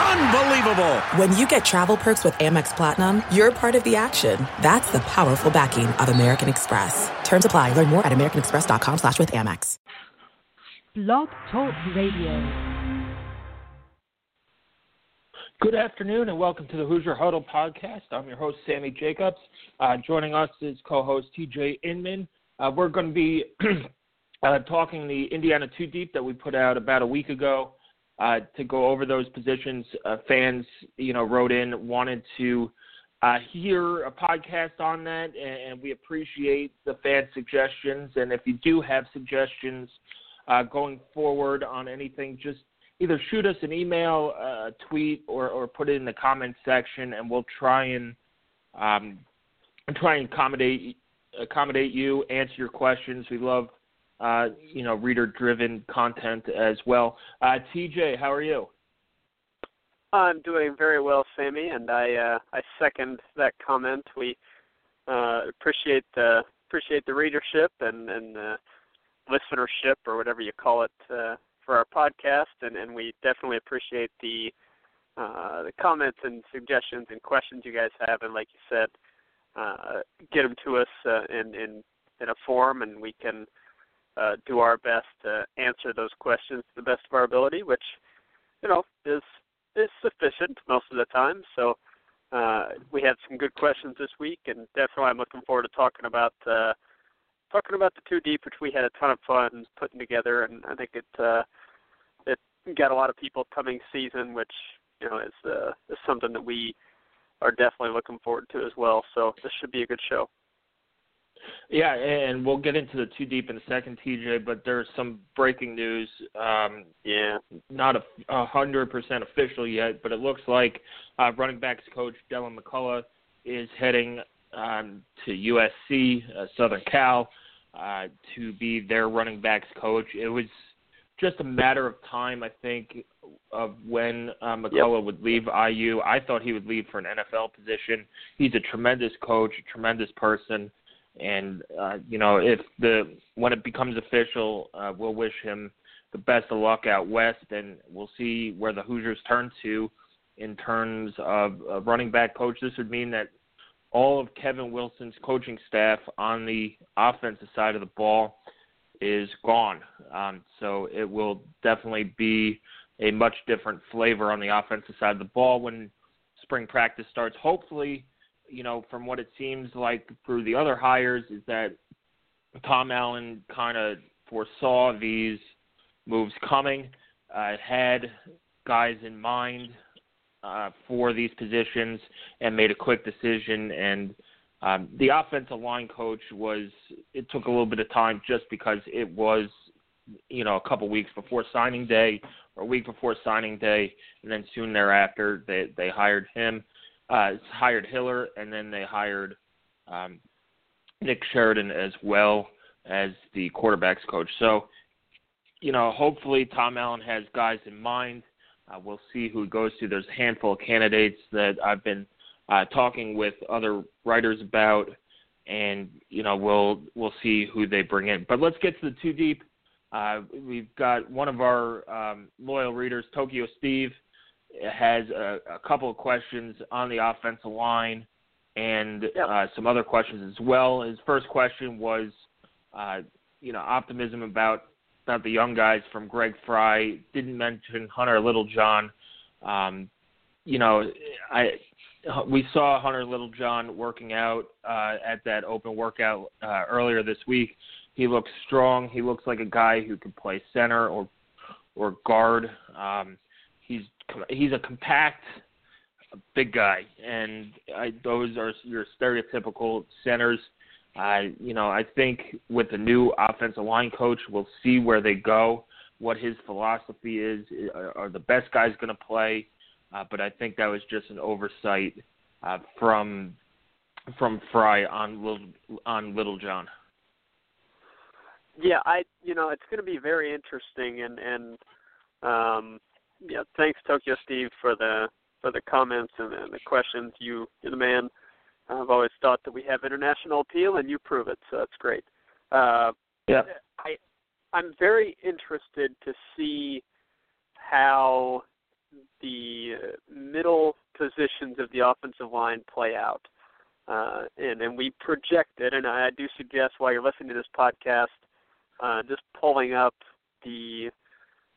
Unbelievable! When you get travel perks with Amex Platinum, you're part of the action. That's the powerful backing of American Express. Terms apply. Learn more at americanexpress.com slash with Amex. Blog Talk Radio. Good afternoon and welcome to the Hoosier Huddle podcast. I'm your host, Sammy Jacobs. Uh, joining us is co host TJ Inman. Uh, we're going to be uh, talking the Indiana Two Deep that we put out about a week ago uh, to go over those positions. Uh, fans, you know, wrote in, wanted to uh, hear a podcast on that, and, we appreciate the fan suggestions. And if you do have suggestions going forward on anything, just either shoot us an email, a uh, tweet, or, or put it in the comments section, and we'll try and um, try and accommodate accommodate you, answer your questions. We love uh, you know reader driven content as well. Uh, TJ, how are you? I'm doing very well, Sammy, and I uh, I second that comment. We uh, appreciate the appreciate the readership and and uh, listenership or whatever you call it uh, for our podcast, and, and we definitely appreciate the uh, the comments and suggestions and questions you guys have. And like you said, uh, get them to us uh, in in in a form, and we can uh, do our best to answer those questions to the best of our ability, which you know is is sufficient most of the time. So uh, we had some good questions this week, and definitely I'm looking forward to talking about. Uh, talking about the two deep, which we had a ton of fun putting together, and I think it uh, it got a lot of people coming season, which you know is uh, is something that we are definitely looking forward to as well. So this should be a good show. Yeah, and we'll get into the two deep in a second, TJ. But there's some breaking news. Um, yeah, not a hundred percent official yet, but it looks like uh, running backs coach Deland McCullough is heading um, to USC, uh, Southern Cal, uh, to be their running backs coach. It was just a matter of time, I think, of when uh, McCullough yep. would leave IU. I thought he would leave for an NFL position. He's a tremendous coach, a tremendous person, and uh, you know, if the when it becomes official, uh, we'll wish him the best of luck out west, and we'll see where the Hoosiers turn to in terms of a running back coach. This would mean that all of Kevin Wilson's coaching staff on the offensive side of the ball is gone. Um, so it will definitely be a much different flavor on the offensive side of the ball when spring practice starts. Hopefully, you know, from what it seems like through the other hires, is that Tom Allen kind of foresaw these moves coming, uh, had guys in mind uh, for these positions and made a quick decision. And um, the offensive line coach was. It took a little bit of time just because it was, you know, a couple weeks before signing day or a week before signing day, and then soon thereafter they they hired him, uh, hired Hiller, and then they hired um, Nick Sheridan as well as the quarterbacks coach. So, you know, hopefully Tom Allen has guys in mind uh, we'll see who goes to. There's a handful of candidates that I've been uh, talking with other writers about, and you know we'll we'll see who they bring in. But let's get to the two deep. Uh, we've got one of our um, loyal readers, Tokyo Steve, has a, a, couple of questions on the offensive line and yep. uh, some other questions as well. His first question was, uh, you know, optimism about not the young guys from Greg Frey. Didn't mention Hunter Littlejohn. Um, you know, I we saw Hunter Littlejohn working out uh, at that open workout uh, earlier this week. He looks strong. He looks like a guy who can play center or or guard. Um, he's a compact, big guy, and I, those are your stereotypical centers. I, you know, I think with the new offensive line coach, we'll see where they go, what his philosophy is. Are the best guys going to play? Uh, but I think that was just an oversight uh, from from Frey on Little, on Littlejohn. Yeah, I you know, it's going to be very interesting, and and um, yeah, thanks Tokyo Steve for the for the comments and, and the questions. You, you're the man. I've always thought that we have international appeal, and you prove it. So that's great. Uh, yeah. I I'm very interested to see how the middle positions of the offensive line play out. Uh, and and we projected, and I do suggest while you're listening to this podcast, uh, just pulling up the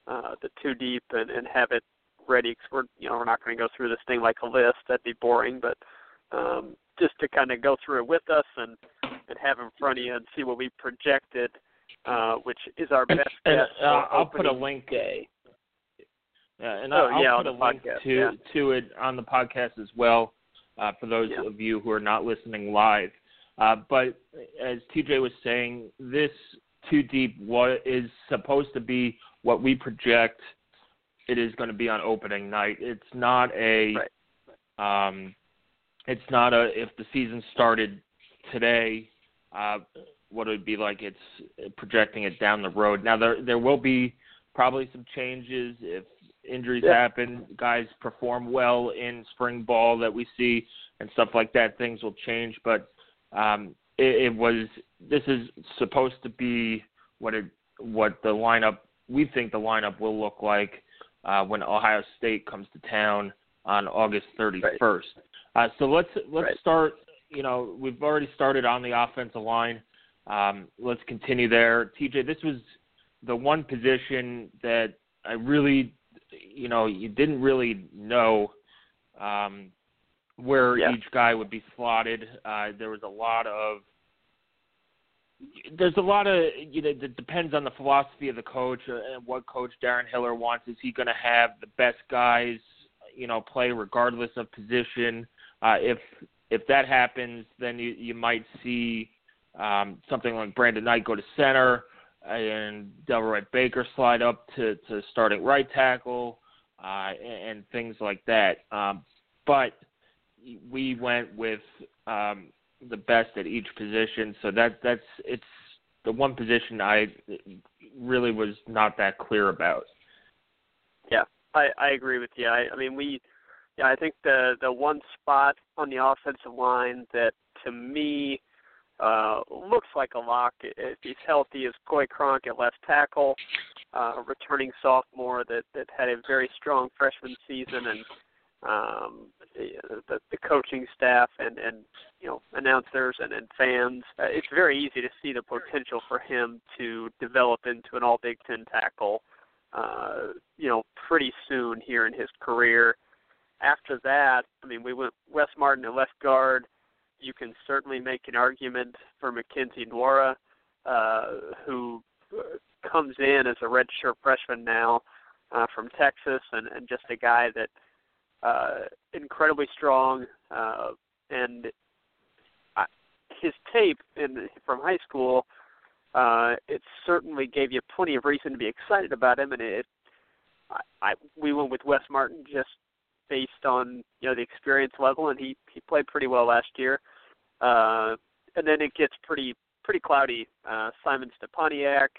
uh, the two deep and, and have it ready. Cause we're you know we're not going to go through this thing like a list. That'd be boring. But um, just to kind of go through it with us and and have in front of you and see what we projected, uh, which is our best and, guess. And, uh, I'll put a link. day. Yeah, and oh, I'll yeah, put a link podcast, to yeah. to it on the podcast as well uh, for those Yeah. of you who are not listening live. Uh, but as TJ was saying, this two deep what is supposed to be what we project it is going to be on opening night. It's not a um, it's not a if the season started today, uh, what it would be like. It's projecting it down the road. Now there there will be probably some changes if injuries Yeah. happen, guys perform well in spring ball that we see and stuff like that. Things will change, but um, it, it was this is supposed to be what it what the lineup we think the lineup will look like uh, when Ohio State comes to town on August 31st. Uh, so let's let's Right. start. You know, we've already started on the offensive line. Um, let's continue there. TJ, this was the one position that I really, you know, you didn't really know um, where Yeah. each guy would be slotted. Uh, there was a lot of there's a lot of you know it depends on the philosophy of the coach uh, and what coach Darren Hiller wants. Is he going to have the best guys you know play regardless of position? Uh, if if that happens, then you you might see um, something like Brandon Knight go to center and Delroy Baker slide up to to starting right tackle uh, and, and things like that. Um, but we went with um, the best at each position. So that that's it's the one position I really was not that clear about. Yeah, I, I agree with you. I, I mean, we, yeah, I think the the one spot on the offensive line that to me uh, looks like a lock if he's healthy is Coy Cronk at left tackle, uh, returning sophomore that that had a very strong freshman season and um, the, the coaching staff and and you know announcers and, and fans. Uh, it's very easy to see the potential for him to develop into an All Big Ten tackle. Uh, you know, pretty soon here in his career. After that, I mean, we went Wes Martin at left guard. You can certainly make an argument for Mackenzie Nwora, uh, who uh, comes in as a redshirt freshman now uh, from Texas, and, and just a guy that uh, incredibly strong, uh, and I, his tape in from high school, uh, it certainly gave you plenty of reason to be excited about him, and it, I, I we went with Wes Martin just based on you know the experience level, and he he played pretty well last year, uh, and then it gets pretty pretty cloudy. Uh, Simon Stepaniak,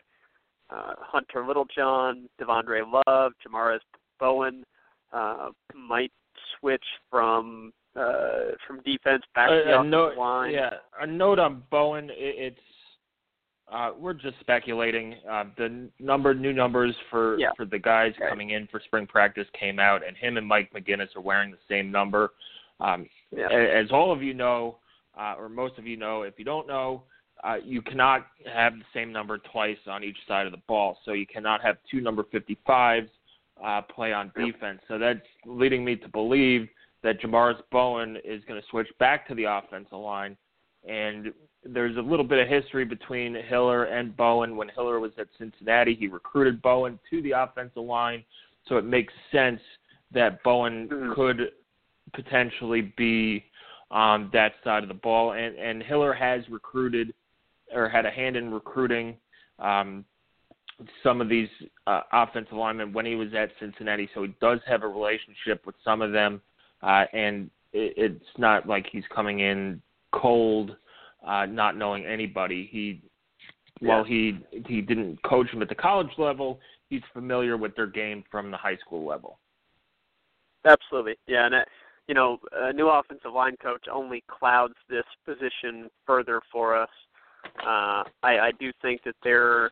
uh, Hunter Littlejohn, Devondre Love, Jamarius Bowen uh, might switch from uh, from defense back to the a, a offensive note, line. yeah, a note on Bowen. It, it's uh, we're just speculating. Uh, the number, new numbers for Yeah. for the guys Right. coming in for spring practice came out, and him and Mike McGinnis are wearing the same number. Um, Yeah. As all of you know, uh, or most of you know, if you don't know, uh, you cannot have the same number twice on each side of the ball. So you cannot have two number 55s uh, play on defense. So that's leading me to believe that Jamaris Bowen is going to switch back to the offensive line. And there's a little bit of history between Hiller and Bowen. When Hiller was at Cincinnati, he recruited Bowen to the offensive line. So it makes sense that Bowen Mhm. could potentially be on that side of the ball. And, and Hiller has recruited or had a hand in recruiting um, some of these uh, offensive linemen when he was at Cincinnati. So he does have a relationship with some of them, uh, and it, it's not like he's coming in cold, uh, not knowing anybody. He while he he didn't coach them at the college level, he's familiar with their game from the high school level. Absolutely, yeah, and uh, you know, a new offensive line coach only clouds this position further for us. Uh, I, I do think that there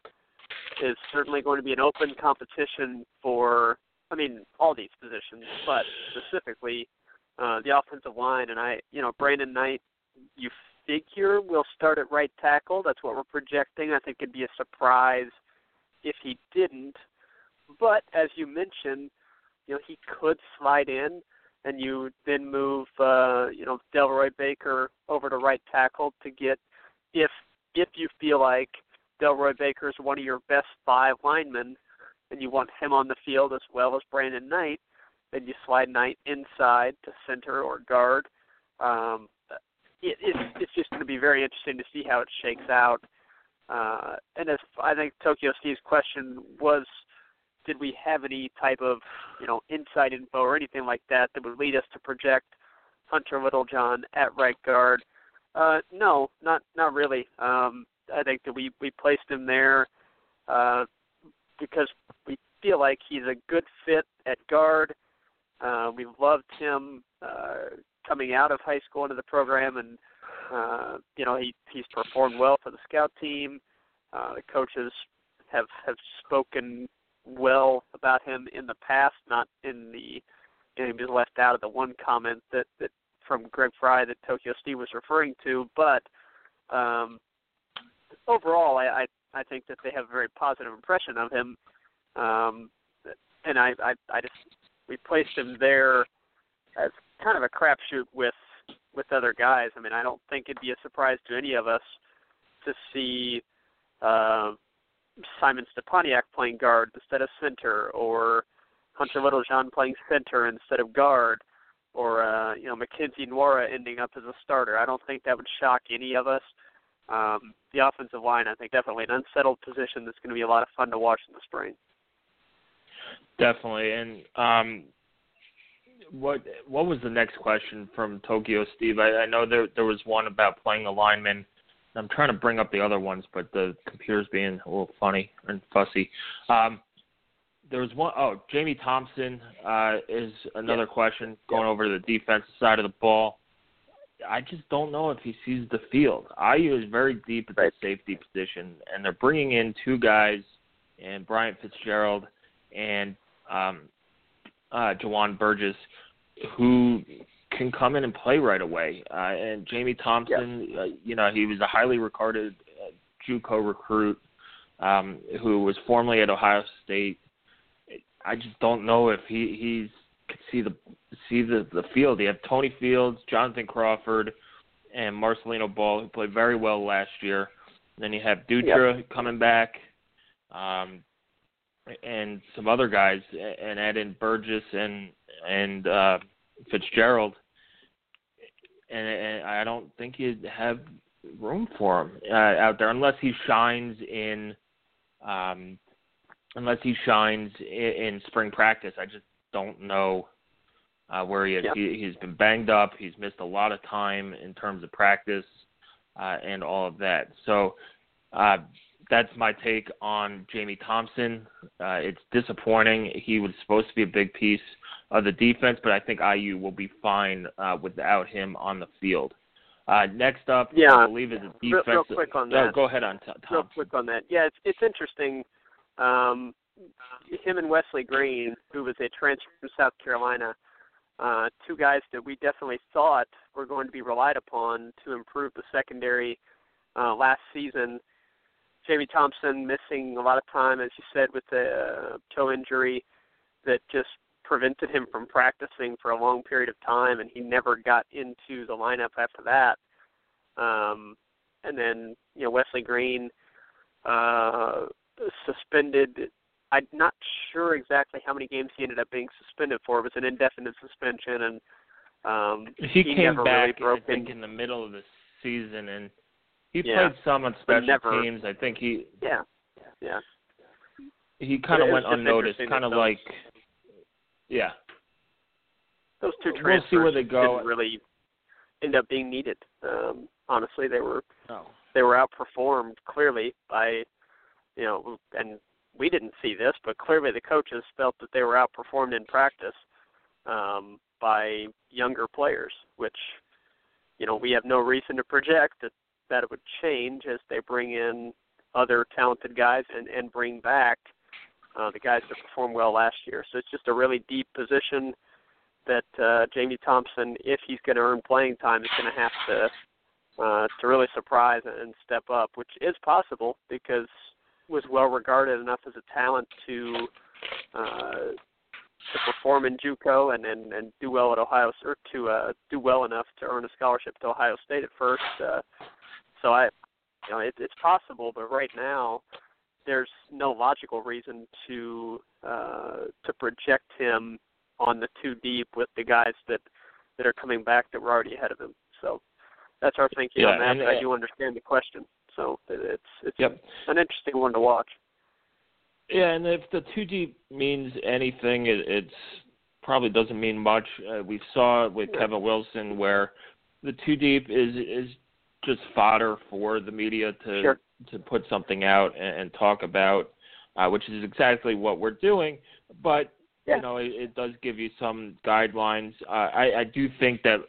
is certainly going to be an open competition for, I mean, all these positions, but specifically uh, the offensive line. And I, you know, Brandon Knight, you figure will start at right tackle. That's what we're projecting. I think it'd be a surprise if he didn't. But as you mentioned, you know, he could slide in and you then move uh, you know, Delroy Baker over to right tackle to get if if you feel like Delroy Baker is one of your best five linemen and you want him on the field as well as Brandon Knight, then you slide Knight inside to center or guard. Um, it, it's it's just going to be very interesting to see how it shakes out. Uh, and as I think Tokyo Steve's question was, did we have any type of you know inside info or anything like that that would lead us to project Hunter Littlejohn at right guard? Uh, no, not not really. Um, I think that we we placed him there uh, because we feel like he's a good fit at guard. Uh, we loved him uh, coming out of high school into the program, and uh, you know he he's performed well for the scout team. Uh, the coaches have have spoken well about him in the past, not in the you know, he was left out of the one comment that that from Greg Frey that Tokyo Steve was referring to, but um, overall, I, I I think that they have a very positive impression of him, um, and I, I I just we placed him there as kind of a crapshoot with with other guys. I mean, I don't think it'd be a surprise to any of us to see uh, Simon Stepaniak playing guard instead of center, or Hunter Littlejohn playing center instead of guard, or uh, you know Mackenzie Nwora ending up as a starter. I don't think that would shock any of us. Um, the offensive line, I think, definitely an unsettled position that's going to be a lot of fun to watch in the spring. Definitely, and um, what what was the next question from Tokyo Steve? I, I know there there was one about playing a lineman. I'm trying to bring up the other ones, but the computer's being a little funny and fussy. Um, there was one oh Jamie Thompson uh, is another yeah. question going yeah. over to the defensive side of the ball. I just don't know if he sees the field. IU is very deep at right. the safety position, and they're bringing in two guys, and Bryant Fitzgerald and um, uh, Jawan Burgess, who can come in and play right away. Uh, and Jamie Thompson, uh, you know, he was a highly regarded uh, JUCO recruit um, who was formerly at Ohio State. I just don't know if he he's see the see the the field. You have Tony Fields, Jonathan Crawford, and Marcelino Ball, who played very well last year. And then you have Dutra yep. coming back. Um, and some other guys, and add in Burgess and and uh, Fitzgerald, and, and I don't think you'd have room for him uh, out there unless he shines in, um, unless he shines in, in spring practice. I just don't know uh, where he is. Yep. He, he's been banged up. He's missed a lot of time in terms of practice uh, and all of that. So. Uh, that's my take on Jamie Thompson. Uh, it's disappointing. He was supposed to be a big piece of the defense, but I think IU will be fine uh, without him on the field. Uh, next up, yeah, I believe is a defense. Real, real quick on oh, that. go ahead on Thompson. Real quick on that. Yeah, it's it's interesting. Um, him and Wesley Green, who was a transfer from South Carolina, uh, two guys that we definitely thought were going to be relied upon to improve the secondary uh, last season Jamie Thompson missing a lot of time, as you said, with the uh, toe injury that just prevented him from practicing for a long period of time, and he never got into the lineup after that. Um, and then you know Wesley Green uh, suspended. I'm not sure exactly how many games he ended up being suspended for. It was an indefinite suspension, and um, he, he came never back, really broke I think, in. in the middle of the season, and he Yeah. played some on special never- teams. I think he Yeah, yeah. he kind of went unnoticed, kind of like yeah. those two We'll see where transfers they go. didn't really end up being needed. Um, honestly, they were Oh. they were outperformed clearly by, you know, and we didn't see this, but clearly the coaches felt that they were outperformed in practice um, by younger players, which, you know, we have no reason to project that that it would change as they bring in other talented guys and and bring back uh, the guys that performed well last year. So it's just a really deep position that uh, Jamie Thompson, if he's going to earn playing time, is going to have to uh, to really surprise and step up, which is possible because was well regarded enough as a talent to uh, to perform in JUCO and, and and do well at Ohio or to uh, do well enough to earn a scholarship to Ohio State at first. Uh, so I, you know, it, it's possible, but right now there's no logical reason to uh, to project him on the two deep with the guys that that are coming back that were already ahead of him. So that's our thinking yeah, on that. And, I do understand the question. So it's it's yep. an interesting one to watch. Yeah, and if the two deep means anything, it it's probably doesn't mean much. Uh, we saw it with yeah. Kevin Wilson where the two deep is is just fodder for the media to sure. to put something out and, and talk about, uh, which is exactly what we're doing. But yeah. you know, it, it does give you some guidelines. Uh, I, I do think that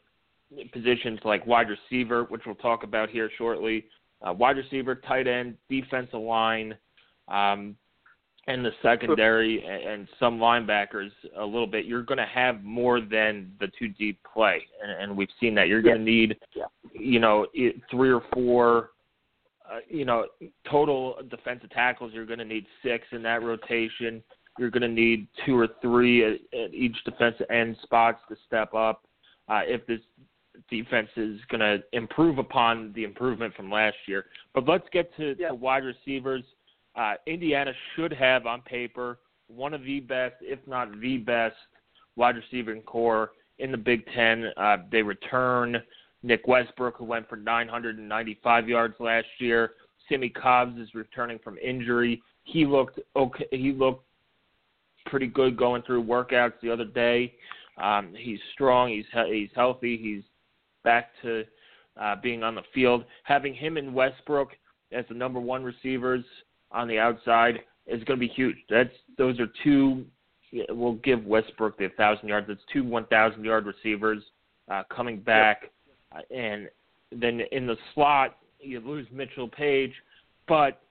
positions like wide receiver, which we'll talk about here shortly, uh, wide receiver, tight end, defensive line, um, and the secondary and, and some linebackers a little bit, you're going to have more than the two deep play, and, and we've seen that. You're going to need, yeah. you know, three or four. Uh, you know, total defensive tackles. You're going to need six in that rotation. You're going to need two or three at, at each defensive end spots to step up. Uh, if this defense is going to improve upon the improvement from last year. But let's get to, yeah. to wide receivers. Uh, Indiana should have on paper one of the best, if not the best, wide receiving core in the Big Ten. Uh, they return Nick Westbrook, who went for 995 yards last year. Simmie Cobbs is returning from injury. He looked okay. He looked pretty good going through workouts the other day. Um, he's strong. He's he's healthy. He's back to uh, being on the field. Having him and Westbrook as the number one receivers on the outside is going to be huge. That's those are two. We'll give Westbrook the thousand yards. That's two one thousand yard receivers uh, coming back, uh, and then in the slot you lose Mitchell Page, but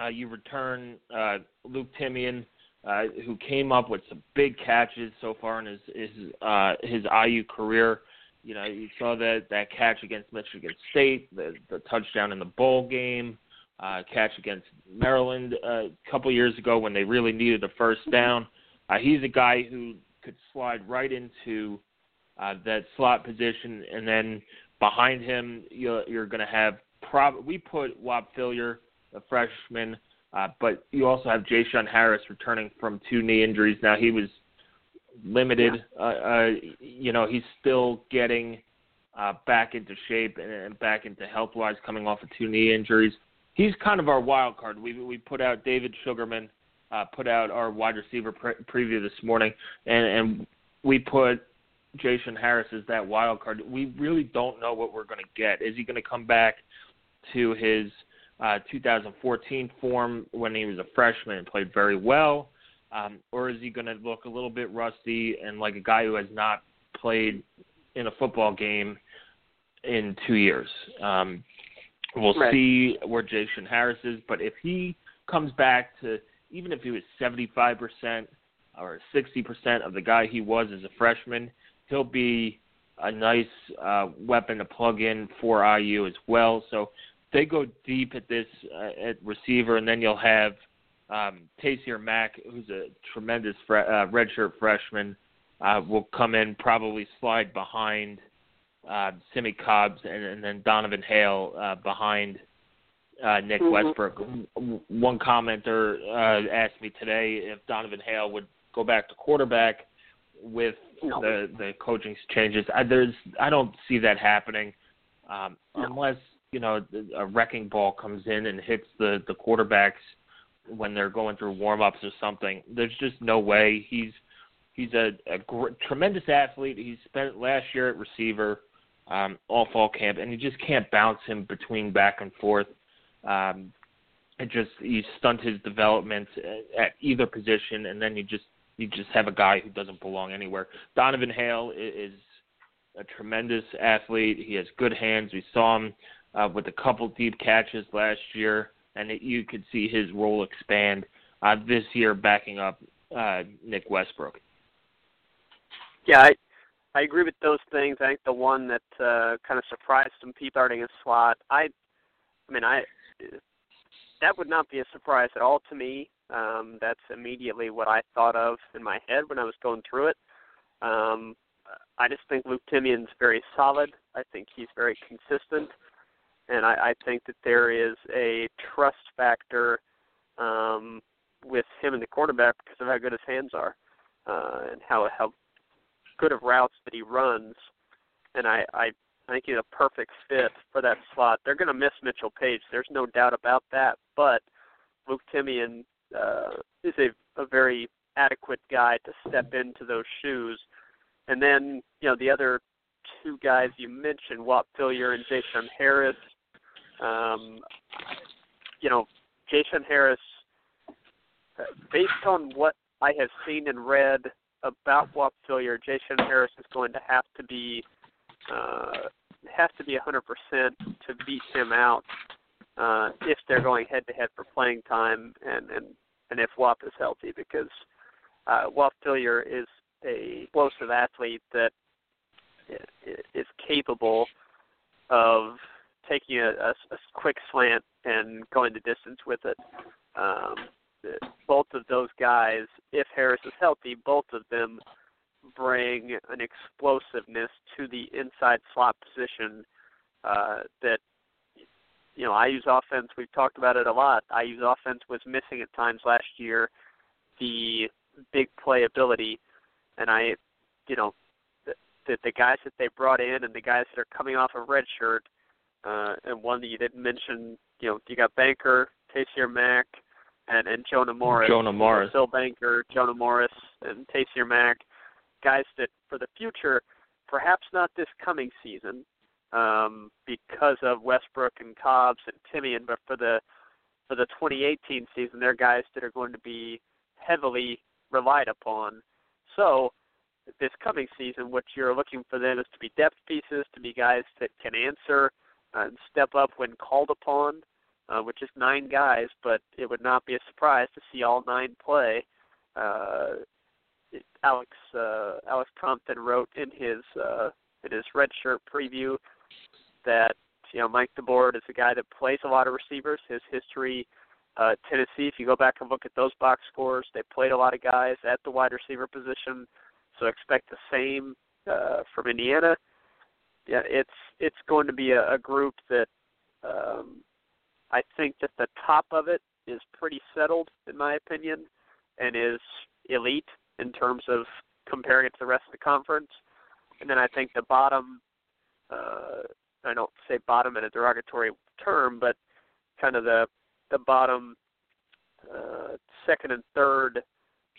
uh, you return uh, Luke Timian, uh, who came up with some big catches so far in his his uh, his IU career. You know, you saw that that catch against Michigan State, the the touchdown in the bowl game, uh, catch against Maryland uh, a couple years ago when they really needed a first down. Uh, he's a guy who could slide right into uh, that slot position, and then behind him you're, you're going to have. Prob- we put Whop Philyor, a freshman, uh, but you also have Jay-Shun Harris returning from two knee injuries. Now he was limited. Uh, uh, you know, he's still getting uh, back into shape and, and back into health wise, coming off of two knee injuries. He's kind of our wild card. We we put out David Sugarman, uh, put out our wide receiver pre- preview this morning, and and we put Jay-Shun Harris as that wild card. We really don't know what we're going to get. Is he going to come back to his uh, 2014 form when he was a freshman and played very well? Um, or is he going to look a little bit rusty and like a guy who has not played in a football game in two years? Um, we'll right. see where Jay-Shun Harris is, but if he comes back to even if he was 75% or 60% of the guy he was as a freshman, he'll be a nice uh, weapon to plug in for IU as well. So they go deep at this uh, at receiver, and then you'll have um, Taysir Mack, who's a tremendous fre- uh, redshirt freshman, uh, will come in probably slide behind uh, Simmie Cobbs and, and then Donovan Hale uh, behind uh, Nick mm-hmm. Westbrook. One commenter uh, asked me today if Donovan Hale would go back to quarterback with no. the the coaching changes. I, there's I don't see that happening um, no. unless you know a wrecking ball comes in and hits the the quarterbacks when they're going through warm ups or something. There's just no way. He's he's a, a gr- tremendous athlete. He spent last year at receiver. um, all fall camp, and you just can't bounce him between back and forth. Um, it just you stunt his development at either position, and then you just you just have a guy who doesn't belong anywhere. Donovan Hale is a tremendous athlete. He has good hands. We saw him uh, with a couple deep catches last year, and it, you could see his role expand uh, this year, backing up uh, Nick Westbrook. Yeah, I I agree with those things. I think the one that uh, kind of surprised some people starting a slot. I, I mean, I that would not be a surprise at all to me. Um, that's immediately what I thought of in my head when I was going through it. Um, I just think Luke Timian's very solid. I think he's very consistent, and I, I think that there is a trust factor um, with him and the quarterback because of how good his hands are uh, and how how good of routes that he runs. And I, I think he's a perfect fit for that slot. They're going to miss Mitchell Page. There's no doubt about that. But Luke Timian uh, is a, a very adequate guy to step into those shoes. And then, you know, the other two guys you mentioned, Whop Philyor and Jay-Shun Harris. Um, you know, Jay-Shun Harris, uh, based on what I have seen and read about Whop Philyor, Jay-Shun Harris is going to have to be uh, has to be 100% to beat him out uh, if they're going head to head for playing time, and and and if Whop is healthy, because uh, Whop Philyor is a explosive athlete that is capable of taking a, a, a quick slant and going the distance with it. Um, both of those guys, if Harris is healthy, both of them bring an explosiveness to the inside slot position uh, that you know IU's offense. We've talked about it a lot. IU's offense was missing at times last year the big playability, and I, you know, the, the, guys that they brought in and the guys that are coming off of redshirt, uh, and one that you didn't mention, you know, you got Banker, Taysir Mack, and and Jonah Morris. Jonah Morris. Phil Banker, Jonah Morris, and Taysir Mack guys that for the future, perhaps not this coming season, um, because of Westbrook and Cobbs and Timmy, but for the for the 2018 season, they're guys that are going to be heavily relied upon. So this coming season, what you're looking for them is to be depth pieces, to be guys that can answer and step up when called upon, uh, which is nine guys, but it would not be a surprise to see all nine play. Uh, Alex uh, Alex Compton wrote in his uh, in his red shirt preview that you know Mike DeBord is a guy that plays a lot of receivers. His history, uh, Tennessee, if you go back and look at those box scores, they played a lot of guys at the wide receiver position. So expect the same uh, from Indiana. Yeah, it's it's going to be a, a group that um, I think that the top of it is pretty settled in my opinion, and is elite in terms of comparing it to the rest of the conference. And then I think the bottom, uh, I don't say bottom in a derogatory term, but kind of the the bottom uh, second and third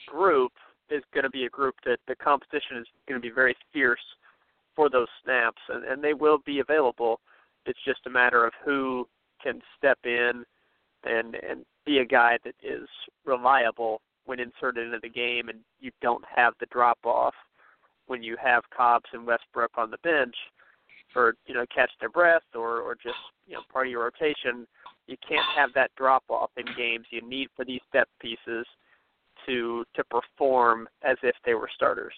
group is going to be a group that the competition is going to be very fierce for those snaps, and, and they will be available. It's just a matter of who can step in and and be a guy that is reliable when inserted into the game and you don't have the drop off when you have Cobbs and Westbrook on the bench for you know catch their breath or or just you know part of your rotation you can't have that drop off in games you need for these depth pieces to to perform as if they were starters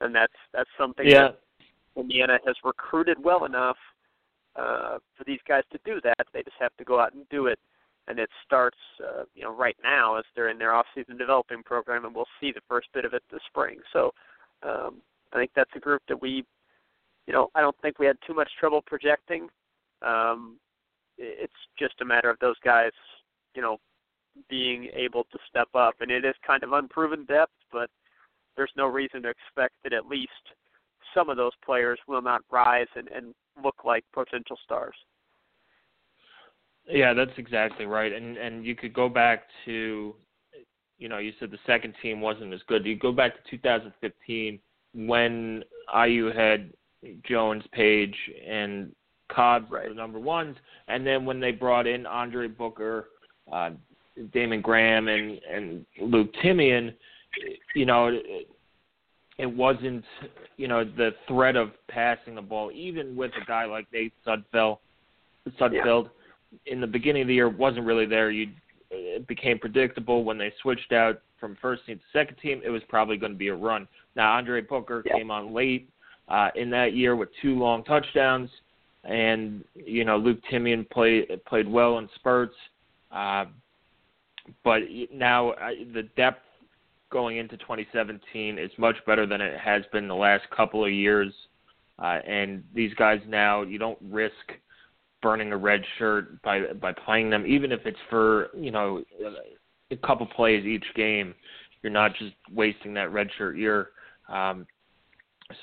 and that's that's something yeah. that Indiana has recruited well enough uh, for these guys to do that they just have to go out and do it and it starts uh, you know right now as they're in their off-season developing program, and we'll see the first bit of it this spring. So um, I think that's a group that we, you know, I don't think we had too much trouble projecting. Um, it's just a matter of those guys, you know, being able to step up, and it is kind of unproven depth, but there's no reason to expect that at least some of those players will not rise and, and look like potential stars. Yeah, that's exactly right. And and you could go back to, you know, you said the second team wasn't as good. You go back to 2015 when IU had Jones, Page, and Cobb right. the number ones, and then when they brought in Andre Booker, uh, Damon Graham, and and Luke Timian, you know, it, wasn't you know the threat of passing the ball, even with a guy like Nate Sudfeld, Sudfeld, yeah. in the beginning of the year wasn't really there. You it became predictable when they switched out from first team to second team. It was probably going to be a run. Now Andre Booker yeah. came on late uh, in that year with two long touchdowns and you know Luke Timian played played well in spurts, uh, but now uh, the depth going into 2017 is much better than it has been the last couple of years, uh, and these guys now you don't risk burning a red shirt by by playing them, even if it's for you know a couple plays each game. You're not just wasting that red shirt year. Um,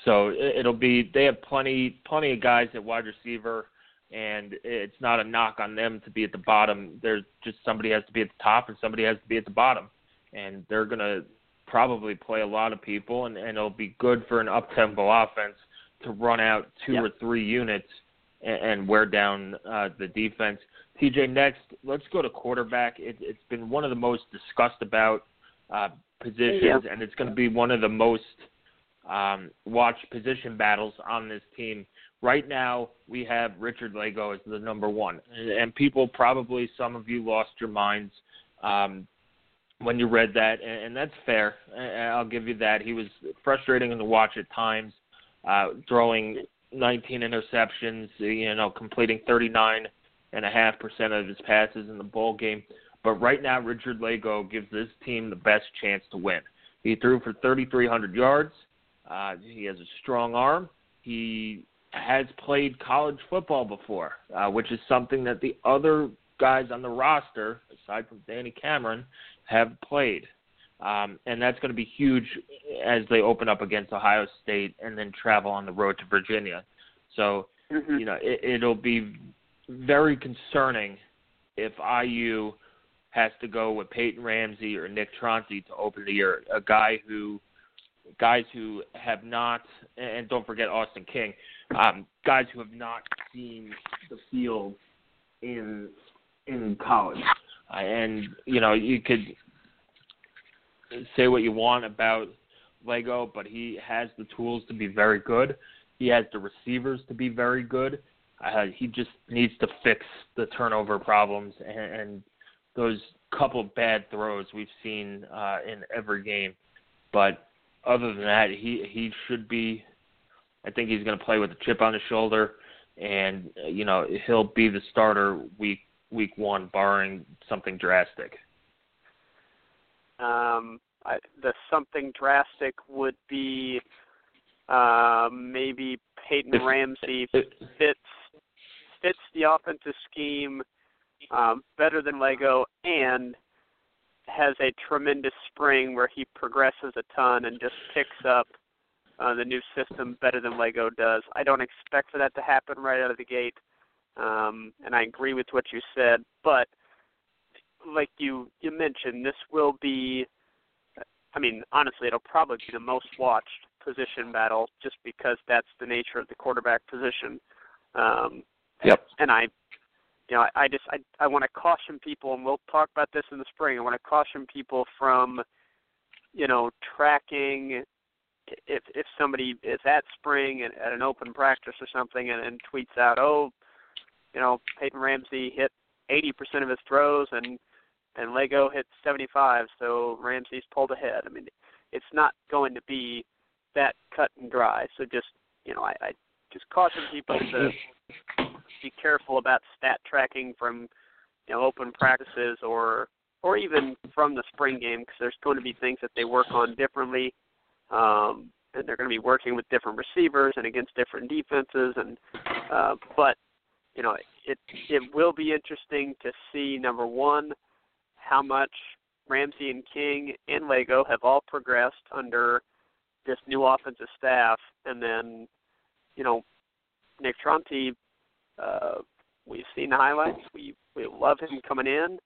so it'll be they have plenty plenty of guys at wide receiver, and it's not a knock on them to be at the bottom. There's just somebody has to be at the top and somebody has to be at the bottom, and they're gonna probably play a lot of people, and, and it'll be good for an up tempo offense to run out two yeah. or three units and, and wear down uh, the defense. TJ, next, let's go to quarterback. It, it's been one of the most discussed about uh, positions, yeah. and it's going to be one of the most um, watch position battles on this team. Right now, we have Richard Lagow as the number one, and people probably some of you lost your minds um, when you read that, and, that's fair. I'll give you that. He was frustrating to watch at times, uh, throwing 19 interceptions, you know, completing 39 and a half percent of his passes in the bowl game. But right now, Richard Lagow gives this team the best chance to win. He threw for 3,300 yards. Uh, he has a strong arm. He has played college football before, uh, which is something that the other guys on the roster, aside from Danny Cameron, have played. Um, and that's going to be huge as they open up against Ohio State and then travel on the road to Virginia. So, mm-hmm. you know, it, it'll be very concerning if IU has to go with Peyton Ramsey or Nick Tronti to open the year, a guy who guys who have not, and don't forget Austin King, um, guys who have not seen the field in in college. And you know, you could say what you want about Lagow, but he has the tools to be very good. He has the receivers to be very good. Uh, he just needs to fix the turnover problems and, and those couple bad throws we've seen uh, in every game. But other than that, he he should be. I think he's going to play with a chip on his shoulder, and you know he'll be the starter week week one, barring something drastic. Um, I, the something drastic would be uh, maybe Peyton if, Ramsey if, fits fits the offensive scheme um, better than Lagow and has a tremendous spring where he progresses a ton and just picks up uh, the new system better than Lagow does. I don't expect for that to happen right out of the gate, um, and I agree with what you said. But like you you mentioned, this will be. I mean, honestly, it'll probably be the most watched position battle just because that's the nature of the quarterback position. Um, yep. And I you know, I, I just I I want to caution people, and we'll talk about this in the spring. I want to caution people from, you know, tracking if if somebody is at spring and at an open practice or something and, and tweets out, oh, you know, Peyton Ramsey hit 80% of his throws and and Lagow hit 75, so Ramsey's pulled ahead. I mean, it's not going to be that cut and dry. So just you know, I, I just caution people to be careful about stat tracking from you know open practices or or even from the spring game because there's going to be things that they work on differently, um, and they're going to be working with different receivers and against different defenses. And uh, but you know it it will be interesting to see number one how much Ramsey and King and Lagow have all progressed under this new offensive staff, and then you know Nick Tronti uh, we've seen the highlights. We we love him coming in.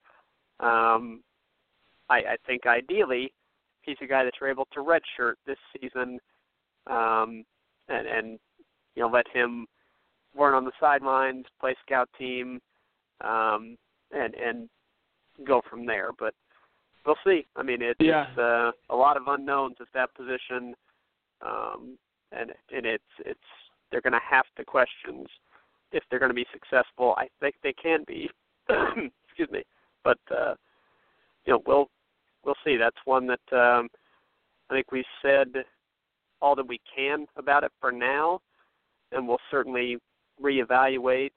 Um, I, I think ideally he's a guy that you're able to redshirt this season, um, and and you know let him learn on the sidelines, play scout team, um, and and go from there. But we'll see. I mean, it, yeah. it's uh, a lot of unknowns at that position, um, and and it's it's they're going to have to questions if they're going to be successful. I think they can be. Excuse me, but uh, you know we'll we'll see. That's one that um, I think we said all that we can about it for now, and we'll certainly reevaluate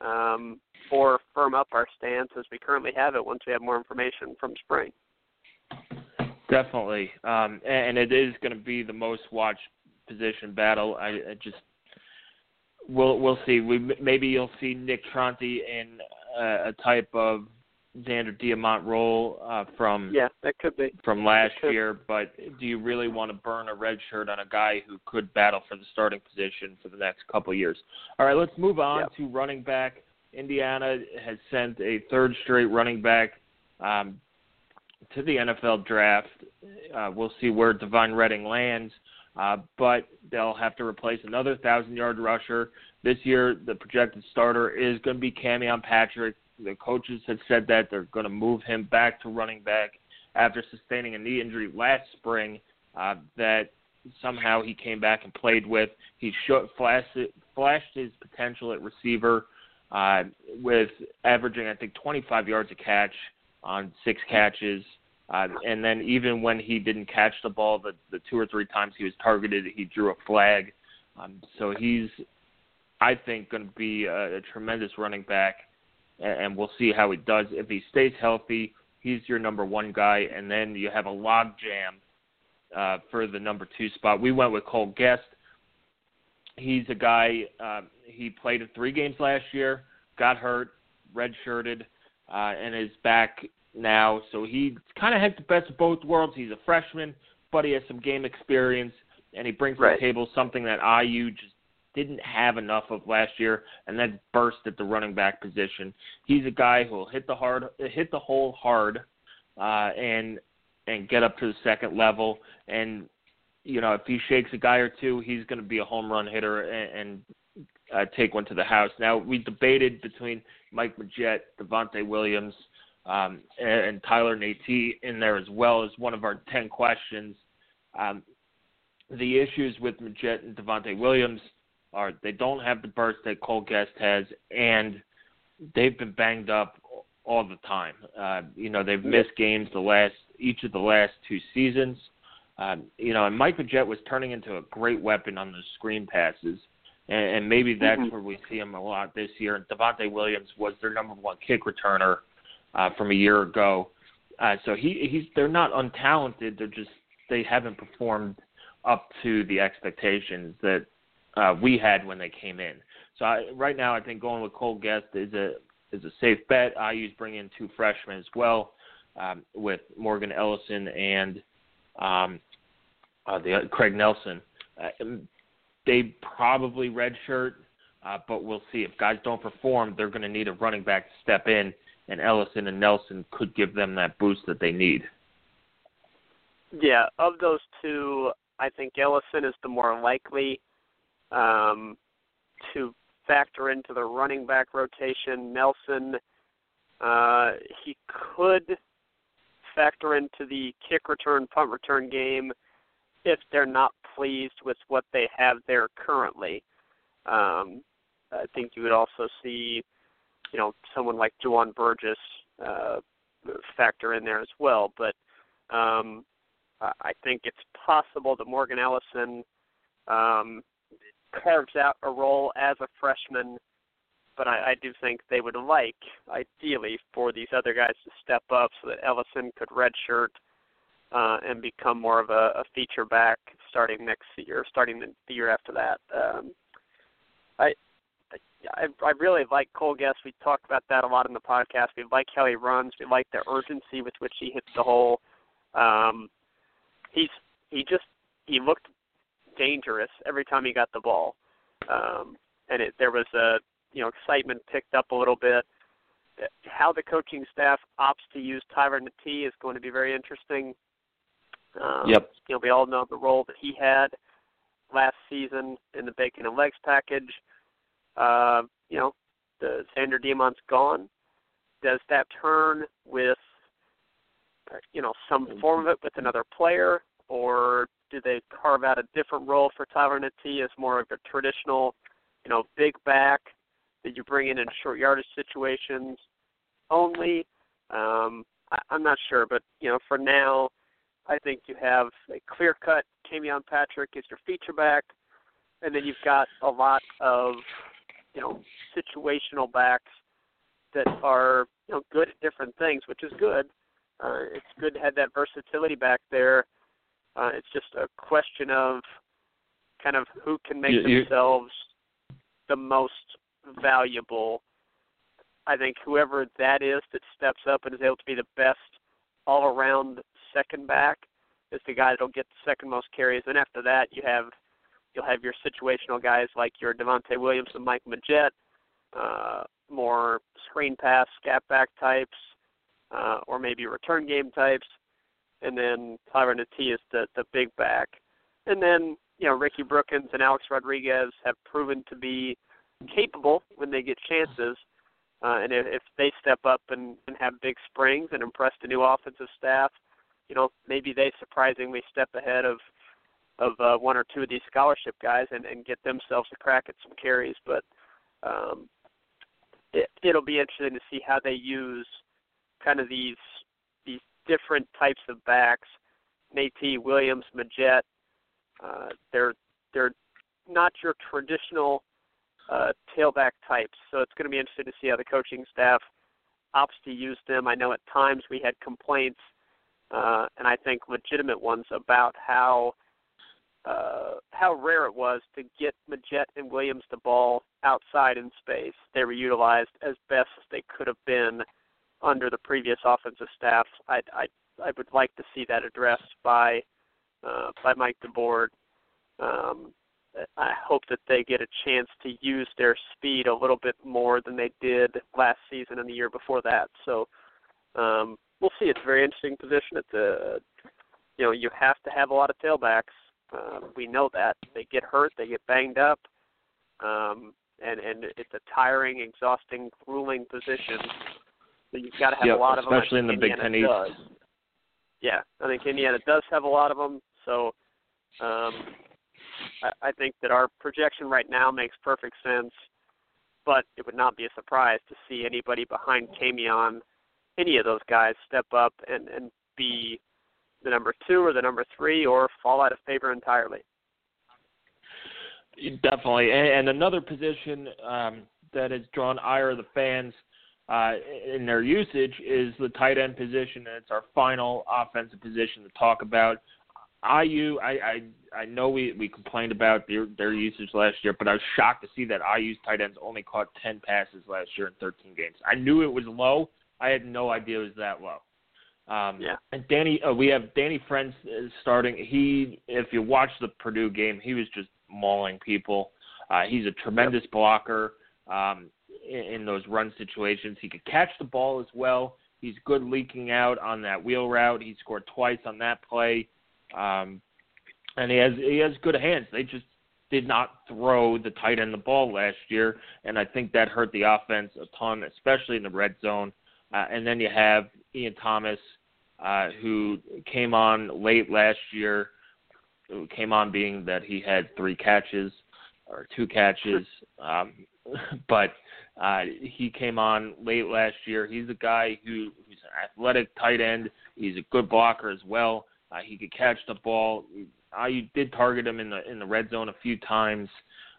um, or firm up our stance as we currently have it once we have more information from spring. Definitely, um, and it is going to be the most watched position battle. I, I just we'll we'll see. We maybe you'll see Nick Tronti in a, a type of Zander Diamont role uh, from yeah, that could be from last year. But do you really want to burn a red shirt on a guy who could battle for the starting position for the next couple of years? All right, let's move on to running back. Indiana has sent a third straight running back um, to the NFL draft. Uh, we'll see where Devine Redding lands, uh, but they'll have to replace another thousand-yard rusher this year. The projected starter is going to be Camion Patrick the coaches have said that they're going to move him back to running back after sustaining a knee injury last spring. Uh, that somehow he came back and played with. He showed, flashed, flashed his potential at receiver uh, with averaging, I think, 25 yards a catch on six catches. Uh, and then even when he didn't catch the ball, the, the two or three times he was targeted, he drew a flag. Um, so he's, I think, going to be a, a tremendous running back and we'll see how he does. If he stays healthy, he's your number one guy, and then you have a log jam uh, for the number two spot. We went with Cole Gest. He's a guy. Uh, he played in three games last year, got hurt, redshirted, uh, and is back now. So he kind of has the best of both worlds. He's a freshman, but he has some game experience, and he brings right. to the table something that IU just didn't have enough of last year, and then burst at the running back position. He's a guy who will hit the hard, hit the hole hard, uh, and and get up to the second level. And you know, if he shakes a guy or two, he's going to be a home run hitter and, and uh, take one to the house. Now we debated between Mike Majette, Devontae Williams, um, and, and Tyler Natee in there as well as one of our ten questions. Um, the issues with Magette and Devontae Williams are they don't have the burst that Cole Gest has, and they've been banged up all the time. Uh, you know, they've missed games the last each of the last two seasons. Um, you know, and Mike Majette was turning into a great weapon on the screen passes, and, and maybe that's mm-hmm. where we see him a lot this year. And Devontae Williams was their number one kick returner uh, from a year ago, uh, so he he's they're not untalented. They're just they haven't performed up to the expectations that uh, we had when they came in. So I, right now, I think going with Cole Gest is a is a safe bet. IU's bringing in two freshmen as well, um, with Morgan Ellison and um, uh, the uh, Craig Nelson. Uh, they probably redshirt, uh, but we'll see. If guys don't perform, they're going to need a running back to step in, and Ellison and Nelson could give them that boost that they need. Yeah, of those two, I think Ellison is the more likely um, to factor into the running back rotation. Nelson, uh, he could factor into the kick return, punt return game if they're not pleased with what they have there currently. Um, I think you would also see, you know, someone like Juwan Burgess uh, factor in there as well. But um, I think it's possible that Morgan Ellison um, carves out a role as a freshman, but I, I do think they would like, ideally, for these other guys to step up so that Ellison could redshirt uh, and become more of a, a feature back starting next year, starting the, the year after that. Um, I, I I really like Cole Gest. We talked about that a lot in the podcast. We like how he runs. We like the urgency with which he hits the hole. Um, he's he just he looked dangerous every time he got the ball. Um, and it, there was a you know excitement picked up a little bit. How the coaching staff opts to use Tyler Natee is going to be very interesting. Um, yep. You know, we all know the role that he had last season in the bacon and legs package. Uh, you know, the Zander Diamont's gone. Does that turn with you know some form of it with another player, or do they carve out a different role for Tyler Natee as more of a traditional, you know, big back that you bring in in short yardage situations only? Um, I, I'm not sure, but you know, for now, I think you have a clear cut Camion Patrick is your feature back, and then you've got a lot of you know situational backs that are you know good at different things, which is good. Uh, it's good to have that versatility back there. Uh, it's just a question of kind of who can make you, themselves the most valuable. I think whoever that is that steps up and is able to be the best all around second back is the guy that'll get the second most carries. And after that, you have you'll have your situational guys like your Devontae Williams and Mike Majette, uh, more screen pass, scat back types, uh, or maybe return game types. And then Tyron is the the big back. And then you know Ricky Brookins and Alex Rodriguez have proven to be capable when they get chances. Uh, and if, if they step up and, and have big springs and impress the new offensive staff, you know maybe they surprisingly step ahead of of uh, one or two of these scholarship guys and, and get themselves a crack at some carries. But um, it, it'll be interesting to see how they use kind of these different types of backs. Natee, Williams, Majette. Uh, they're they're not your traditional uh, tailback types, so it's going to be interesting to see how the coaching staff opts to use them. I know at times we had complaints, uh, and I think legitimate ones about how uh, how rare it was to get Majette and Williams the ball outside in space. They were utilized as best as they could have been under the previous offensive staff. I I I would like to see that addressed by uh, by Mike DeBord. Um, I hope that they get a chance to use their speed a little bit more than they did last season and the year before that. So um, we'll see. It's a very interesting position. It's a you know you have to have a lot of tailbacks. Uh, we know that they get hurt, they get banged up, um, and and it's a tiring, exhausting, grueling position. So you've got to have yep, a lot of them. Especially in the Indiana Big Ten East. Does. Yeah, I think Indiana does have a lot of them. So um, I, I think that our projection right now makes perfect sense. But it would not be a surprise to see anybody behind Camion, any of those guys, step up and and be the number two or the number three, or fall out of favor entirely. Definitely, and, and another position um, that has drawn ire of the fans uh, in their usage is the tight end position, and it's our final offensive position to talk about. IU, I I, I know we, we complained about their their usage last year, but I was shocked to see that IU's tight ends only caught 10 passes last year in 13 games. I knew it was low. I had no idea it was that low. Um, yeah. And Danny, uh, we have Danny Friends starting. He, if you watch the Purdue game, he was just mauling people. Uh, he's a tremendous yep. blocker um, in, in those run situations. He could catch the ball as well. He's good leaking out on that wheel route. He scored twice on that play, um, and he has he has good hands. They just did not throw the tight end the ball last year, and I think that hurt the offense a ton, especially in the red zone. Uh, and then you have Ian Thomas, uh, who came on late last year. Came on being that he had three catches or two catches, um, but uh, he came on late last year. He's a guy who, who's an athletic tight end. He's a good blocker as well. Uh, he could catch the ball. I did target him in the in the red zone a few times,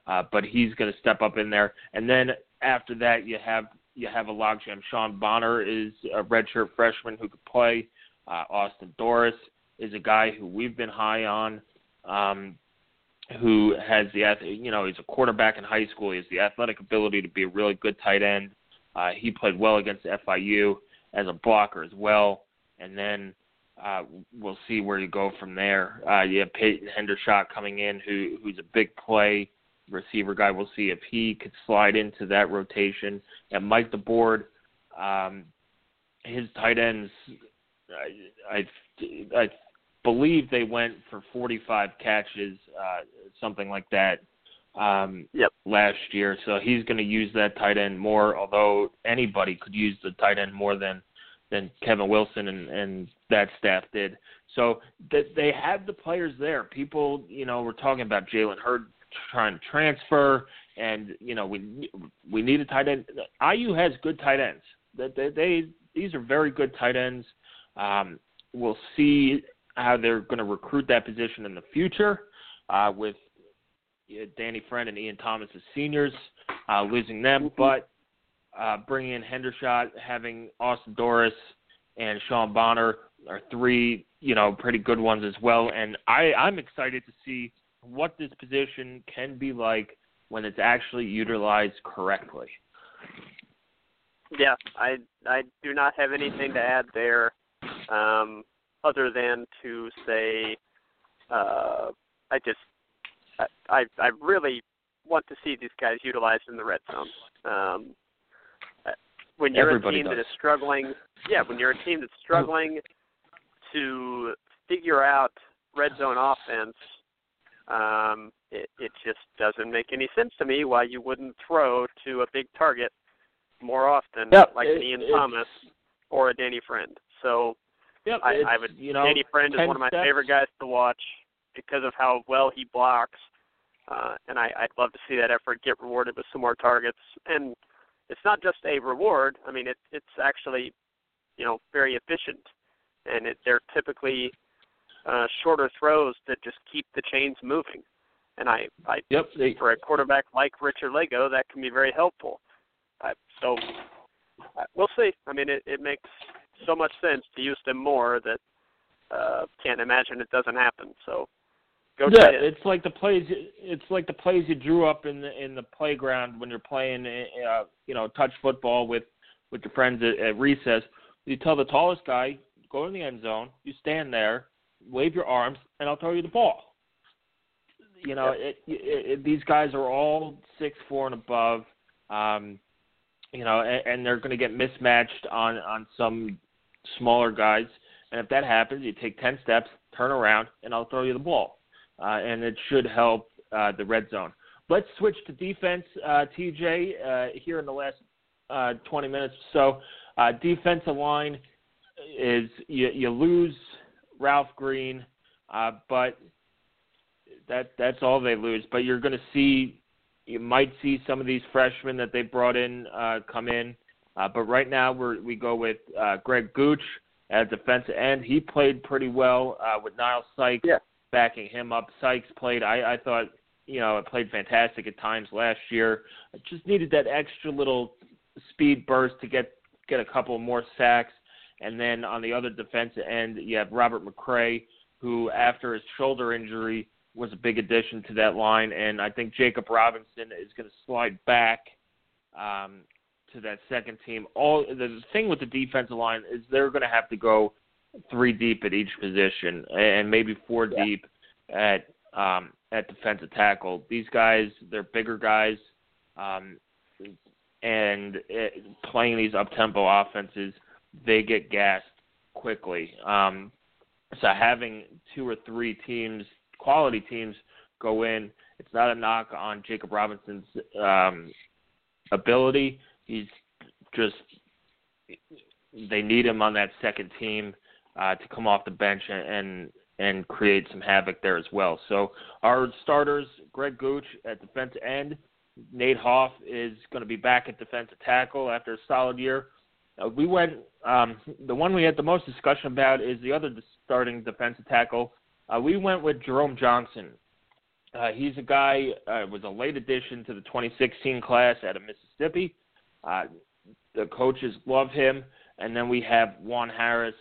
uh, but he's going to step up in there. And then after that, you have you have a logjam. Sean Bonner is a redshirt freshman who could play. Uh, Austin Dorris is a guy who we've been high on, um, who has the you know he's a quarterback in high school. He has the athletic ability to be a really good tight end. Uh, he played well against FIU as a blocker as well, and then uh, we'll see where you go from there. Uh, you have Peyton Hendershot coming in, who who's a big play receiver guy. We'll see if he could slide into that rotation. And Mike DeBord, um, his tight ends, I, I, I believe they went for 45 catches uh, something like that um, Yep. last year. So he's going to use that tight end more. Although anybody could use the tight end more than than Kevin Wilson and and that staff did. So that they have the players there. People, you know, we're talking about Jalen Hurd trying to transfer, and you know we we need a tight end. IU has good tight ends. That they, they these are very good tight ends. Um, we'll see how they're going to recruit that position in the future uh, with Danny Friend and Ian Thomas as seniors, uh, losing them, but uh, bringing in Hendershot, having Austin Dorris and Sean Bonner are three, you know, pretty good ones as well. And I, I'm excited to see what this position can be like when it's actually utilized correctly. Yeah, I I do not have anything to add there, um, other than to say, uh, I just I, I really want to see these guys utilized in the red zone. Um, uh, when you're Everybody a team does. that is struggling, yeah, when you're a team that's struggling to figure out red zone offense, um, it it just doesn't make any sense to me why you wouldn't throw to a big target more often, Yep, like it- an Ian it's- Thomas or a Danny Friend. So Yep, I, I would. you know, Danny Friend is one of my steps. favorite guys to watch because of how well he blocks, uh, and I, I'd love to see that effort get rewarded with some more targets. And it's not just a reward. I mean, it, it's actually, you know, very efficient, and it, they're typically uh, shorter throws that just keep the chains moving. And I, I Yep, they, for a quarterback like Richard Lagow, that can be very helpful. Uh, so uh, we'll see. I mean, it, it makes so much sense to use them more that uh, can't imagine it doesn't happen. So go yeah, end. it's like the plays. It's like the plays you drew up in the in the playground when you're playing, uh, you know, touch football with with your friends at, at recess. You tell the tallest guy, go in the end zone. You stand there, wave your arms, and I'll throw you the ball. You know, it, it, it, these guys are all six four and above. Um, you know, and, and they're going to get mismatched on on some smaller guys. And if that happens, you take ten steps, turn around, and I'll throw you the ball uh, and it should help uh, the red zone. Let's switch to defense, uh, TJ, uh, here in the last uh, 20 minutes or so. Uh, defensive line is you, you lose Ralph Green, but that that's all they lose. But you're going to see, you might see some of these freshmen that they brought in come in. Uh, but right now we're, we go with uh, Greg Gooch at defensive end. He played pretty well uh, with Niles Sykes Yeah. backing him up. Sykes played. I, I thought you know it played fantastic at times last year. Just needed that extra little speed burst to get get a couple more sacks. And then on the other defensive end, you have Robert McCray, who after his shoulder injury was a big addition to that line. And I think Jacob Robinson is going to slide back um, to that second team. All the thing with the defensive line is they're going to have to go three deep at each position and maybe four Yeah. deep at um, at defensive tackle. These guys, they're bigger guys, um, and it, playing these up tempo offenses, they get gassed quickly. Um, so having two or three teams, quality teams, go in, it's not a knock on Jacob Robinson's um, ability. He's just they need him on that second team uh, to come off the bench and, and create some havoc there as well. So our starters: Greg Gooch at defensive end, Nate Hoff is going to be back at defensive tackle after a solid year. Uh, we went um, the one we had the most discussion about is the other starting defensive tackle. Uh, we went with Jerome Johnson. Uh, he's a guy uh, was a late addition to the 2016 class out of Mississippi. Uh, the coaches love him, and then we have Juan Harris